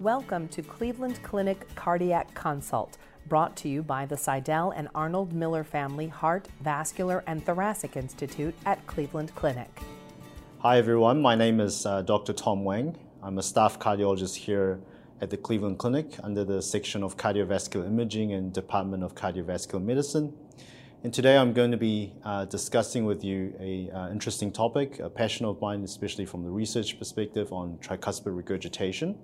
Welcome to Cleveland Clinic Cardiac Consult, brought to you by the Sydell and Arnold Miller Family Heart, Vascular, and Thoracic Institute at Cleveland Clinic. Hi, everyone. My name is uh, Dr. Tom Wang. I'm a staff cardiologist here at the Cleveland Clinic under the section of cardiovascular imaging and Department of Cardiovascular Medicine. And today I'm going to be uh, discussing with you a uh, interesting topic, a passion of mine, especially from the research perspective on tricuspid regurgitation.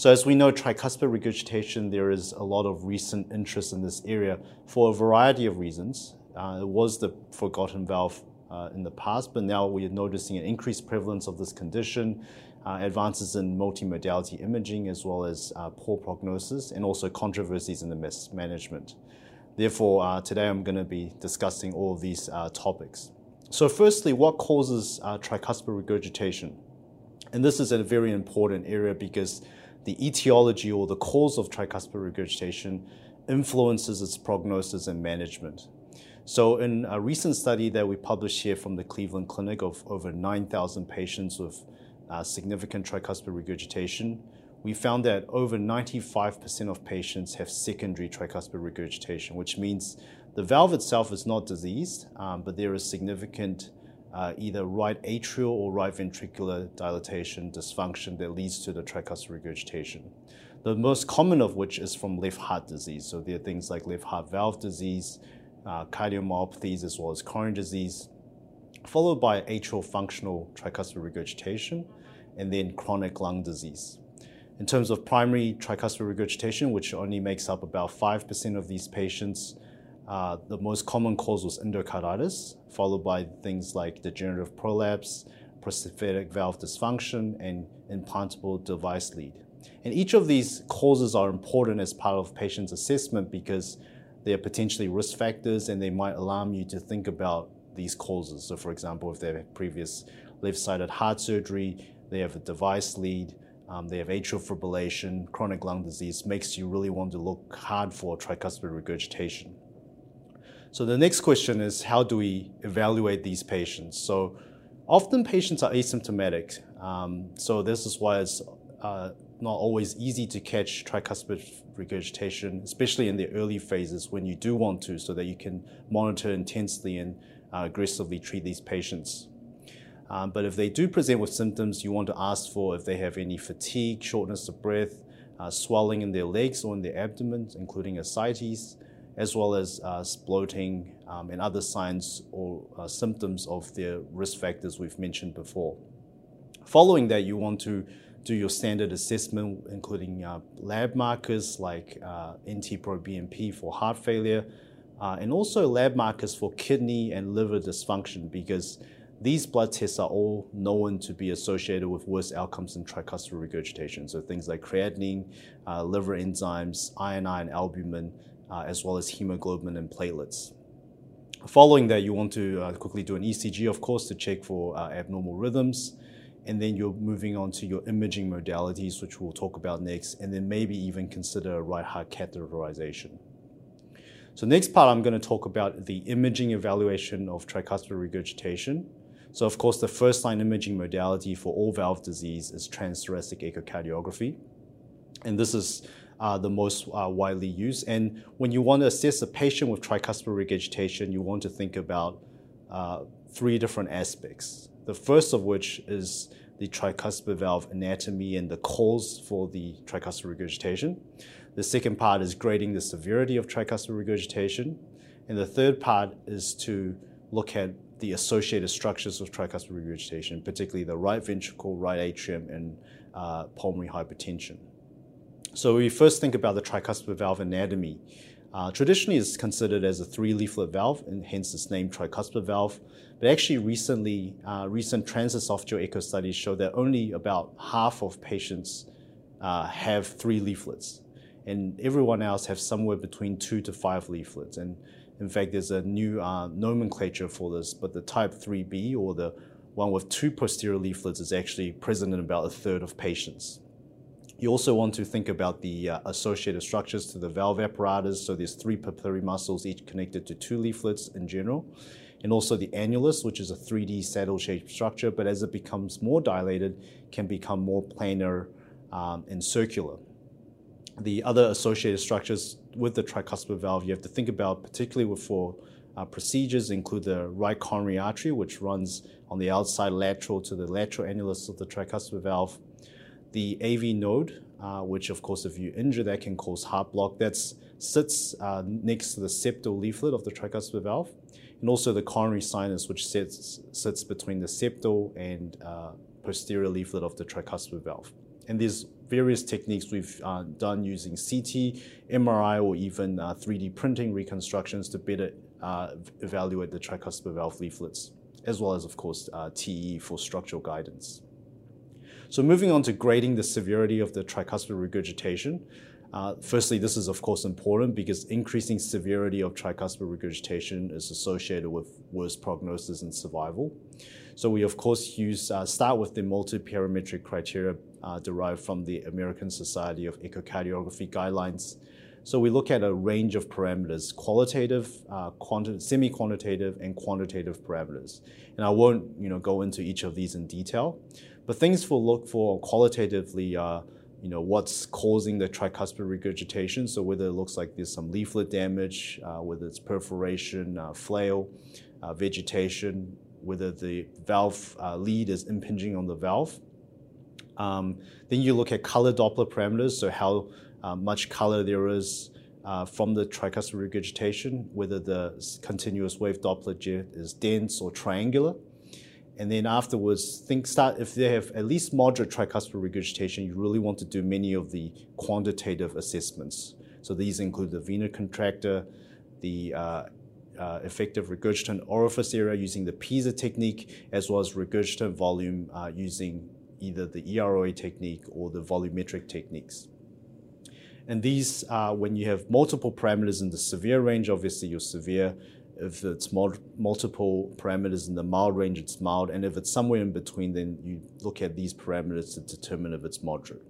So as we know, tricuspid regurgitation, there is a lot of recent interest in this area for a variety of reasons. Uh, it was the forgotten valve uh, in the past, but now we are noticing an increased prevalence of this condition, uh, advances in multimodality imaging, as well as uh, poor prognosis, and also controversies in the mismanagement. Therefore, uh, today I'm going to be discussing all of these uh, topics. So firstly, what causes tricuspid regurgitation? And this is a very important area because the etiology or the cause of tricuspid regurgitation influences its prognosis and management. So, in a recent study that we published here from the Cleveland Clinic of over 9,000 patients with uh, significant tricuspid regurgitation, we found that over 95% of patients have secondary tricuspid regurgitation, which means the valve itself is not diseased, um, but there is significant uh, either right atrial or right ventricular dilatation dysfunction that leads to the tricuspid regurgitation. The most common of which is from left heart disease. So there are things like left heart valve disease, uh, cardiomyopathies, as well as coronary disease, followed by atrial functional tricuspid regurgitation, and then chronic lung disease. In terms of primary tricuspid regurgitation, which only makes up about 5% of these patients, uh, the most common cause was endocarditis, followed by things like degenerative prolapse, prosthetic valve dysfunction, and implantable device lead. And each of these causes are important as part of patient's assessment because they are potentially risk factors and they might alarm you to think about these causes. So, for example, if they have previous left sided heart surgery, they have a device lead, um, they have atrial fibrillation, chronic lung disease, makes you really want to look hard for tricuspid regurgitation. So the next question is how do we evaluate these patients? So often patients are asymptomatic. Um, so this is why it's uh, not always easy to catch tricuspid regurgitation, especially in the early phases when you do want to, so that you can monitor intensely and uh, aggressively treat these patients. Um, but if they do present with symptoms, you want to ask for if they have any fatigue, shortness of breath, uh, swelling in their legs or in their abdomen, including ascites, as well as uh, bloating um, and other signs or uh, symptoms of the risk factors we've mentioned before. Following that, you want to do your standard assessment, including uh, lab markers like uh, NT-proBNP for heart failure, uh, and also lab markers for kidney and liver dysfunction because these blood tests are all known to be associated with worse outcomes in tricuspid regurgitation. So things like creatinine, uh, liver enzymes, iron, and albumin, uh, as well as hemoglobin and platelets. Following that, you want to uh, quickly do an ECG, of course, to check for uh, abnormal rhythms. And then you're moving on to your imaging modalities, which we'll talk about next, and then maybe even consider right heart catheterization. So next part, I'm going to talk about the imaging evaluation of tricuspid regurgitation. So of course, the first line imaging modality for all valve disease is transthoracic echocardiography. And this is uh, the most uh, widely used. And when you want to assist a patient with tricuspid regurgitation, you want to think about uh, three different aspects. The first of which is the tricuspid valve anatomy and the cause for the tricuspid regurgitation. The second part is grading the severity of tricuspid regurgitation. And the third part is to look at the associated structures of tricuspid regurgitation, particularly the right ventricle, right atrium, and uh, pulmonary hypertension. So we first think about the tricuspid valve anatomy. Uh, traditionally, it's considered as a three-leaflet valve, and hence its name tricuspid valve. But actually, recently, uh, recent transesophageal echo studies show that only about half of patients uh, have three leaflets, and everyone else have somewhere between two to five leaflets. And in fact, there's a new uh, nomenclature for this, but the type 3B, or the one with two posterior leaflets, is actually present in about a third of patients. You also want to think about the uh, associated structures to the valve apparatus. So there's three papillary muscles, each connected to two leaflets in general. And also the annulus, which is a 3D saddle-shaped structure, but as it becomes more dilated, can become more planar um, and circular. The other associated structures with the tricuspid valve you have to think about, particularly for uh, procedures, include the right coronary artery, which runs on the outside lateral to the lateral annulus of the tricuspid valve. The AV node, uh, which of course, if you injure that, can cause heart block. That sits uh, next to the septal leaflet of the tricuspid valve, and also the coronary sinus, which sits sits between the septal and uh, posterior leaflet of the tricuspid valve. And there's various techniques we've uh, done using CT, MRI, or even 3D uh, printing reconstructions to better uh, evaluate the tricuspid valve leaflets, as well as, of course, TE for structural guidance. So moving on to grading the severity of the tricuspid regurgitation. Uh, firstly, this is of course important because increasing severity of tricuspid regurgitation is associated with worse prognosis and survival. So we of course use uh, start with the multiparametric criteria uh, derived from the American Society of Echocardiography guidelines. So we look at a range of parameters, qualitative, uh, quanti- semi-quantitative, and quantitative parameters. And I won't, you know, go into each of these in detail, but things we'll look for qualitatively are, you know, what's causing the tricuspid regurgitation. So whether it looks like there's some leaflet damage, uh, whether it's perforation, uh, flail, uh, vegetation, whether the valve uh, lead is impinging on the valve. Um, then you look at color Doppler parameters, so how uh, much color there is uh, from the tricuspid regurgitation, whether the continuous wave Doppler jet is dense or triangular. And then afterwards, think start if they have at least moderate tricuspid regurgitation, you really want to do many of the quantitative assessments. So these include the vena contracta, the uh, uh, effective regurgitant orifice area using the PISA technique, as well as regurgitant volume uh, using either the EROA technique or the volumetric techniques. And these, uh, when you have multiple parameters in the severe range, obviously you're severe. If it's multiple parameters in the mild range, it's mild. And if it's somewhere in between, then you look at these parameters to determine if it's moderate.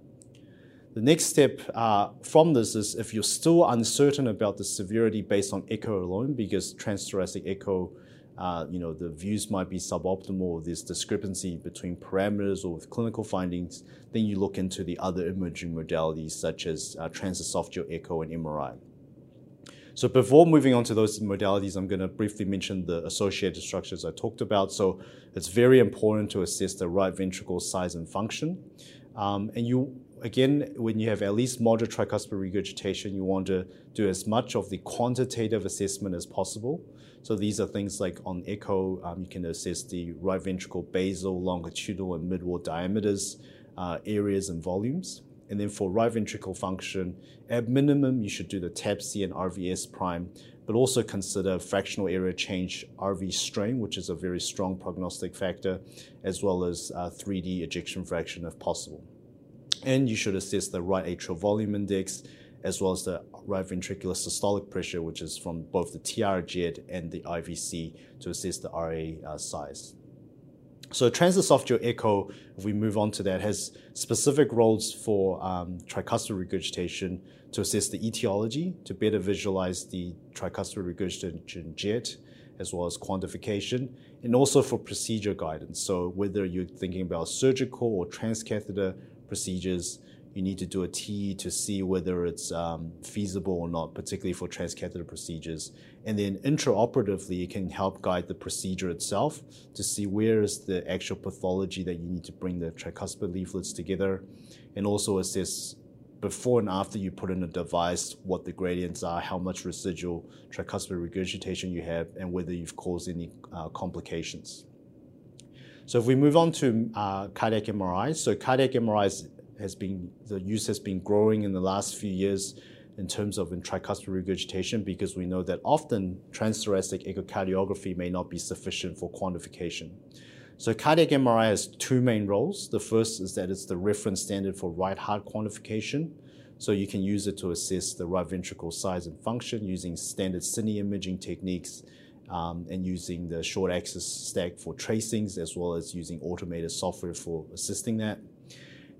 The next step uh, from this is if you're still uncertain about the severity based on echo alone, because transthoracic echo uh, you know, the views might be suboptimal, or there's discrepancy between parameters or with clinical findings, then you look into the other imaging modalities such as uh, transesophageal echo and MRI. So before moving on to those modalities, I'm going to briefly mention the associated structures I talked about. So it's very important to assess the right ventricle size and function. Um, and you, again, when you have at least moderate tricuspid regurgitation, you want to do as much of the quantitative assessment as possible. So these are things like on echo, um, you can assess the right ventricle basal, longitudinal, and mid-wall diameters, uh, areas, and volumes. And then for right ventricle function, at minimum, you should do the TAPSE and RVS prime, but also consider fractional area change RV strain, which is a very strong prognostic factor, as well as uh, 3D ejection fraction if possible. And you should assess the right atrial volume index, as well as the right ventricular systolic pressure, which is from both the TR jet and the IVC to assess the RA uh, size. So transesophageal echo, if we move on to that, has specific roles for um, tricuspid regurgitation to assess the etiology, to better visualize the tricuspid regurgitation jet, as well as quantification, and also for procedure guidance. So whether you're thinking about surgical or transcatheter procedures, you need to do a T to see whether it's um, feasible or not, particularly for transcatheter procedures. And then intraoperatively, it can help guide the procedure itself to see where is the actual pathology that you need to bring the tricuspid leaflets together, and also assess before and after you put in a device what the gradients are, how much residual tricuspid regurgitation you have, and whether you've caused any uh, complications. So if we move on to uh, cardiac MRI, so cardiac MRI is has been the use has been growing in the last few years in terms of in tricuspid regurgitation because we know that often transthoracic echocardiography may not be sufficient for quantification. So cardiac MRI has two main roles. The first is that it's the reference standard for right heart quantification. So you can use it to assess the right ventricle size and function using standard cine imaging techniques um, and using the short axis stack for tracings as well as using automated software for assisting that.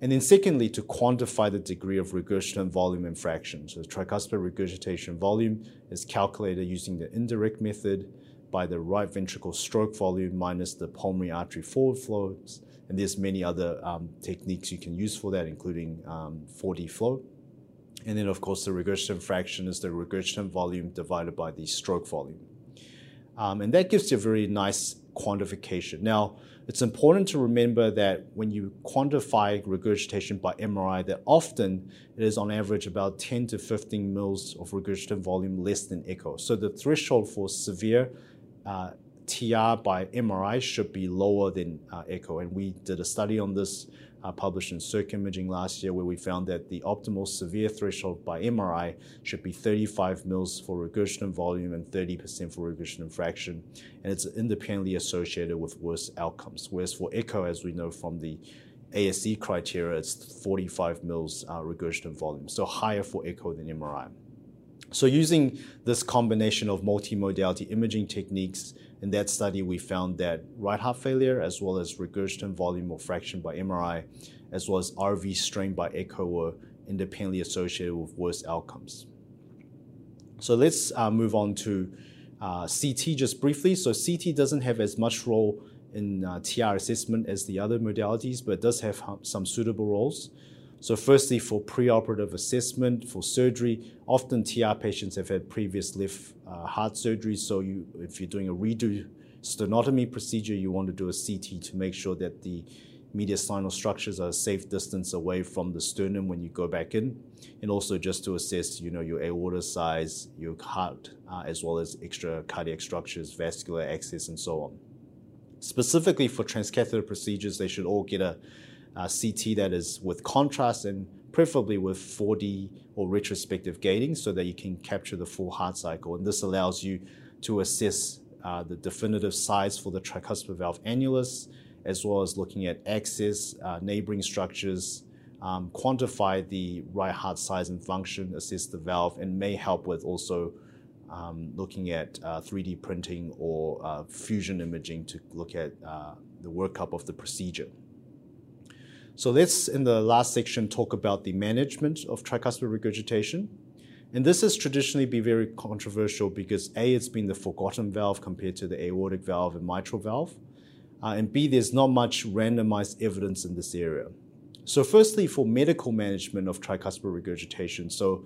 And then secondly, to quantify the degree of regurgitant volume and fraction. So the tricuspid regurgitation volume is calculated using the indirect method by the right ventricle stroke volume minus the pulmonary artery forward flows. And there's many other um, techniques you can use for that, including um, 4D flow. And then, of course, the regurgitant fraction is the regurgitant volume divided by the stroke volume. Um, and that gives you a very nice quantification. Now, it's important to remember that when you quantify regurgitation by MRI, that often it is on average about 10 to 15 mils of regurgitant volume less than echo. So the threshold for severe uh, TR by MRI should be lower than uh, echo. And we did a study on this uh, published in Circ Imaging last year, where we found that the optimal severe threshold by MRI should be 35 mils for regurgitant volume and 30% for regurgitant fraction, and it's independently associated with worse outcomes. Whereas for echo, as we know from the ASE criteria, it's 45 mils uh, regurgitant volume, so higher for echo than MRI. So using this combination of multimodality imaging techniques, in that study we found that right heart failure as well as regurgitant volume or fraction by MRI, as well as RV strain by echo were independently associated with worse outcomes. So let's uh, move on to uh, CT just briefly. So CT doesn't have as much role in uh, TR assessment as the other modalities, but does have some suitable roles. So, firstly, for preoperative assessment, for surgery, often TR patients have had previous left uh, heart surgery. So, you, if you're doing a redo sternotomy procedure, you want to do a CT to make sure that the mediastinal structures are a safe distance away from the sternum when you go back in, and also just to assess, you know, your aorta size, your heart, uh, as well as extra cardiac structures, vascular access, and so on. Specifically for transcatheter procedures, they should all get a uh, CT that is with contrast and preferably with 4D or retrospective gating so that you can capture the full heart cycle. And this allows you to assess uh, the definitive size for the tricuspid valve annulus, as well as looking at access, uh, neighboring structures, um, quantify the right heart size and function, assess the valve, and may help with also um, looking at uh, 3D printing or uh, fusion imaging to look at uh, the workup of the procedure. So let's, in the last section, talk about the management of tricuspid regurgitation. And this has traditionally been very controversial because A, it's been the forgotten valve compared to the aortic valve and mitral valve. Uh, and B, there's not much randomized evidence in this area. So, firstly, for medical management of tricuspid regurgitation, so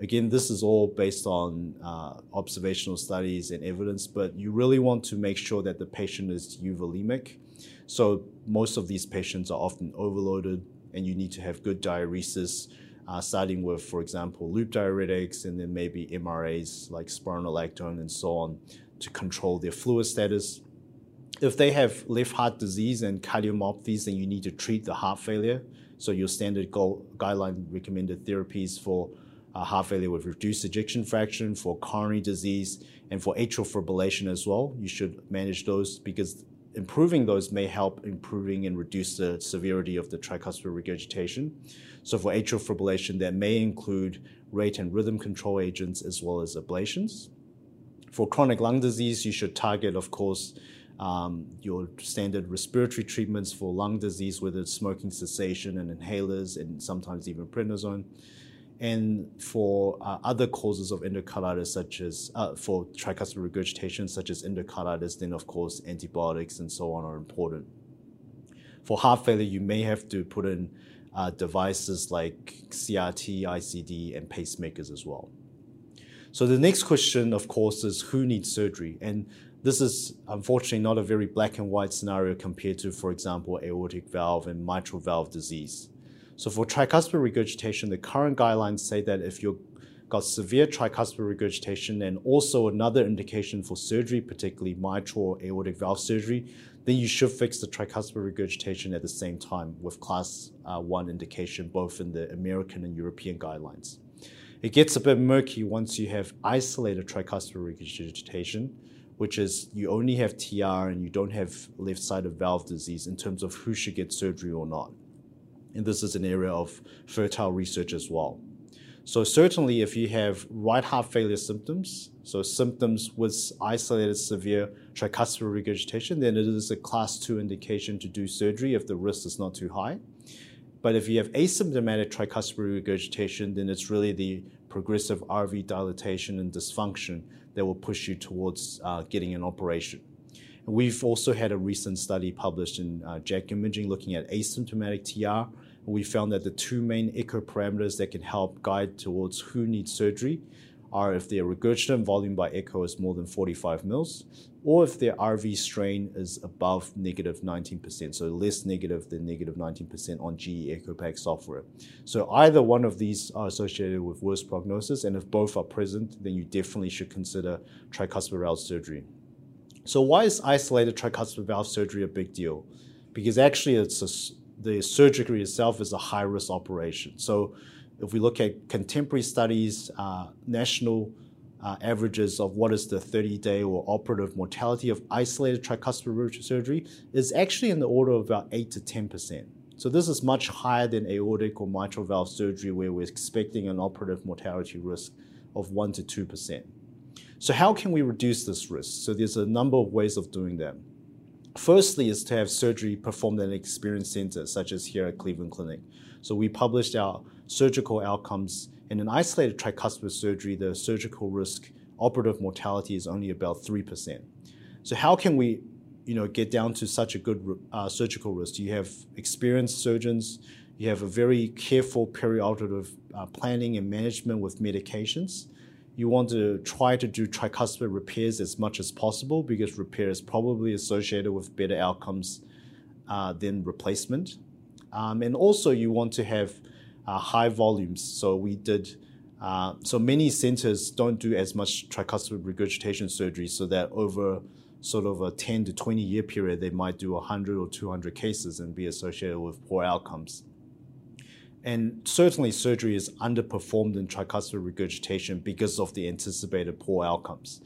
again, this is all based on uh, observational studies and evidence, but you really want to make sure that the patient is euvolemic. So most of these patients are often overloaded, and you need to have good diuresis, uh, starting with, for example, loop diuretics, and then maybe MRAs like spironolactone and so on to control their fluid status. If they have left heart disease and cardiomyopathies, then you need to treat the heart failure. So your standard guideline recommended therapies for uh, heart failure with reduced ejection fraction, for coronary disease, and for atrial fibrillation as well. You should manage those because improving those may help improving and reduce the severity of the tricuspid regurgitation. So for atrial fibrillation, that may include rate and rhythm control agents as well as ablations. For chronic lung disease, you should target, of course, um, your standard respiratory treatments for lung disease, whether it's smoking cessation and inhalers, and sometimes even prednisone and for uh, other causes of endocarditis, such as uh, for tricuspid regurgitation, such as endocarditis, then of course antibiotics and so on are important. For heart failure, you may have to put in uh, devices like CRT, ICD, and pacemakers as well. So the next question, of course, is who needs surgery? And this is unfortunately not a very black and white scenario compared to, for example, aortic valve and mitral valve disease. So for tricuspid regurgitation, the current guidelines say that if you've got severe tricuspid regurgitation and also another indication for surgery, particularly mitral or aortic valve surgery, then you should fix the tricuspid regurgitation at the same time with class uh, 1 indication, both in the American and European guidelines. It gets a bit murky once you have isolated tricuspid regurgitation, which is you only have TR and you don't have left sided valve disease in terms of who should get surgery or not and this is an area of fertile research as well. So certainly if you have right heart failure symptoms, so symptoms with isolated severe tricuspid regurgitation, then it is a class two indication to do surgery if the risk is not too high. But if you have asymptomatic tricuspid regurgitation, then it's really the progressive RV dilatation and dysfunction that will push you towards uh, getting an operation. We've also had a recent study published in uh, JACC Imaging looking at asymptomatic TR. We found that the two main echo parameters that can help guide towards who needs surgery are if their regurgitant volume by echo is more than 45 mils, or if their RV strain is above negative 19%, so less negative than negative 19% on GE EchoPAC software. So either one of these are associated with worse prognosis, and if both are present, then you definitely should consider tricuspid valve surgery. So why is isolated tricuspid valve surgery a big deal? Because actually, it's a, the surgery itself is a high-risk operation. So if we look at contemporary studies, uh, national uh, averages of what is the 30-day or operative mortality of isolated tricuspid surgery is actually in the order of about 8 to 10%. So this is much higher than aortic or mitral valve surgery where we're expecting an operative mortality risk of 1 to 2%. So how can we reduce this risk? So there's a number of ways of doing that. Firstly is to have surgery performed in an experienced center, such as here at Cleveland Clinic. So we published our surgical outcomes. In an isolated tricuspid surgery, the surgical risk, operative mortality is only about 3%. So how can we you know, get down to such a good uh, surgical risk? You have experienced surgeons, you have a very careful perioperative uh, planning and management with medications. You want to try to do tricuspid repairs as much as possible because repair is probably associated with better outcomes uh, than replacement. Um, and also, you want to have uh, high volumes. So we did. Uh, so many centers don't do as much tricuspid regurgitation surgery, so that over sort of a 10 to 20 year period, they might do 100 or 200 cases and be associated with poor outcomes. And certainly, surgery is underperformed in tricuspid regurgitation because of the anticipated poor outcomes.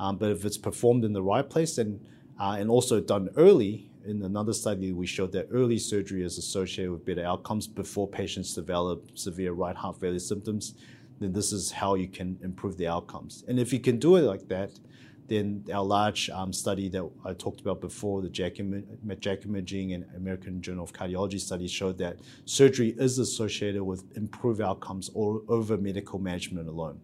Um, but if it's performed in the right place and, uh, and also done early, in another study, we showed that early surgery is associated with better outcomes before patients develop severe right heart failure symptoms. Then this is how you can improve the outcomes. And if you can do it like that, then our large um, study that I talked about before, the JACC, JACC Imaging and American Journal of Cardiology study showed that surgery is associated with improved outcomes over medical management alone.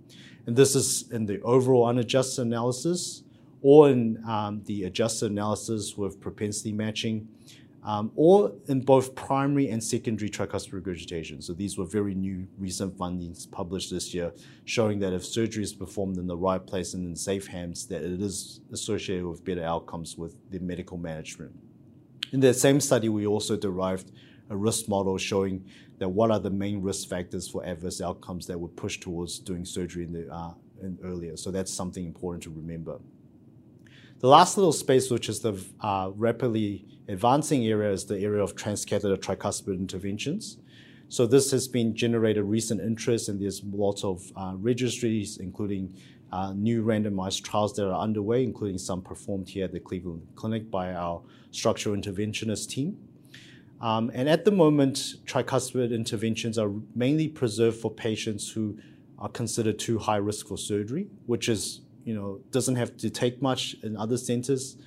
And this is in the overall unadjusted analysis or in um, the adjusted analysis with propensity matching, um, or in both primary and secondary tricuspid regurgitation. So these were very new, recent findings published this year, showing that if surgery is performed in the right place and in safe hands, that it is associated with better outcomes with the medical management. In that same study, we also derived a risk model showing that what are the main risk factors for adverse outcomes that would push towards doing surgery in the uh, in earlier. So that's something important to remember. The last little space, which is the uh, rapidly advancing area, is the area of transcatheter tricuspid interventions. So this has been generated recent interest, and there's lots of uh, registries, including uh, new randomized trials that are underway, including some performed here at the Cleveland Clinic by our structural interventionist team. Um, and at the moment, tricuspid interventions are mainly preserved for patients who are considered too high risk for surgery, which is you know, doesn't have to take much in other centers.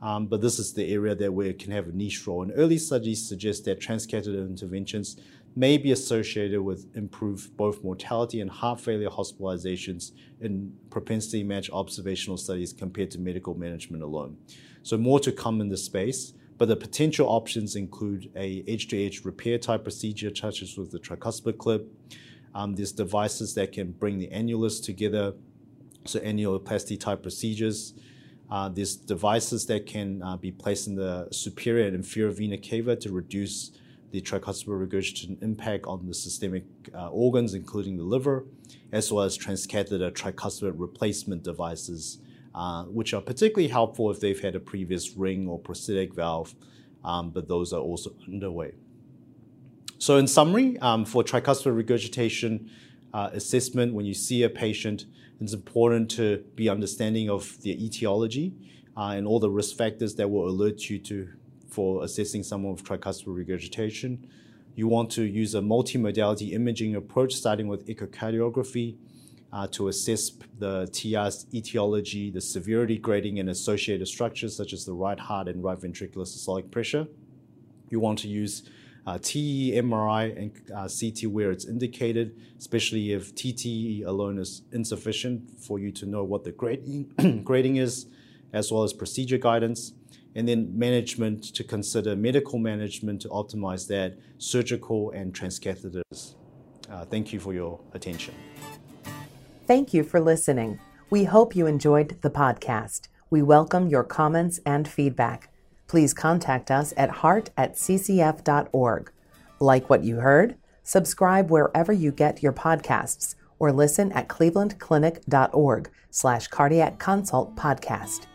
Um, but this is the area that we can have a niche role. And early studies suggest that transcatheter interventions may be associated with improved both mortality and heart failure hospitalizations in propensity match observational studies compared to medical management alone. So more to come in this space, but the potential options include a edge-to-edge repair type procedure, such as with the tricuspid clip. Um, there's devices that can bring the annulus together so annuloplasty type procedures. Uh, devices that can uh, be placed in the superior and inferior vena cava to reduce the tricuspid regurgitation impact on the systemic uh, organs, including the liver, as well as transcatheter tricuspid replacement devices, uh, which are particularly helpful if they've had a previous ring or prosthetic valve, um, but those are also underway. So, in summary, um, for tricuspid regurgitation uh, assessment, when you see a patient, it's important to be understanding of the etiology uh, and all the risk factors that will alert you to for assessing someone with tricuspid regurgitation. You want to use a multimodality imaging approach, starting with echocardiography, uh, to assess the TR's etiology, the severity grading, and associated structures such as the right heart and right ventricular systolic pressure. You want to use uh, TE, MRI, and uh, CT where it's indicated, especially if TTE alone is insufficient for you to know what the grading, grading is, as well as procedure guidance. and then management to consider medical management to optimize that, surgical and transcatheters. Uh, thank you for your attention. Thank you for listening. We hope you enjoyed the podcast. We welcome your comments and feedback. Please contact us at heart at ccf.org. Like what you heard? Subscribe wherever you get your podcasts or listen at clevelandclinic.org slash cardiac consult podcast.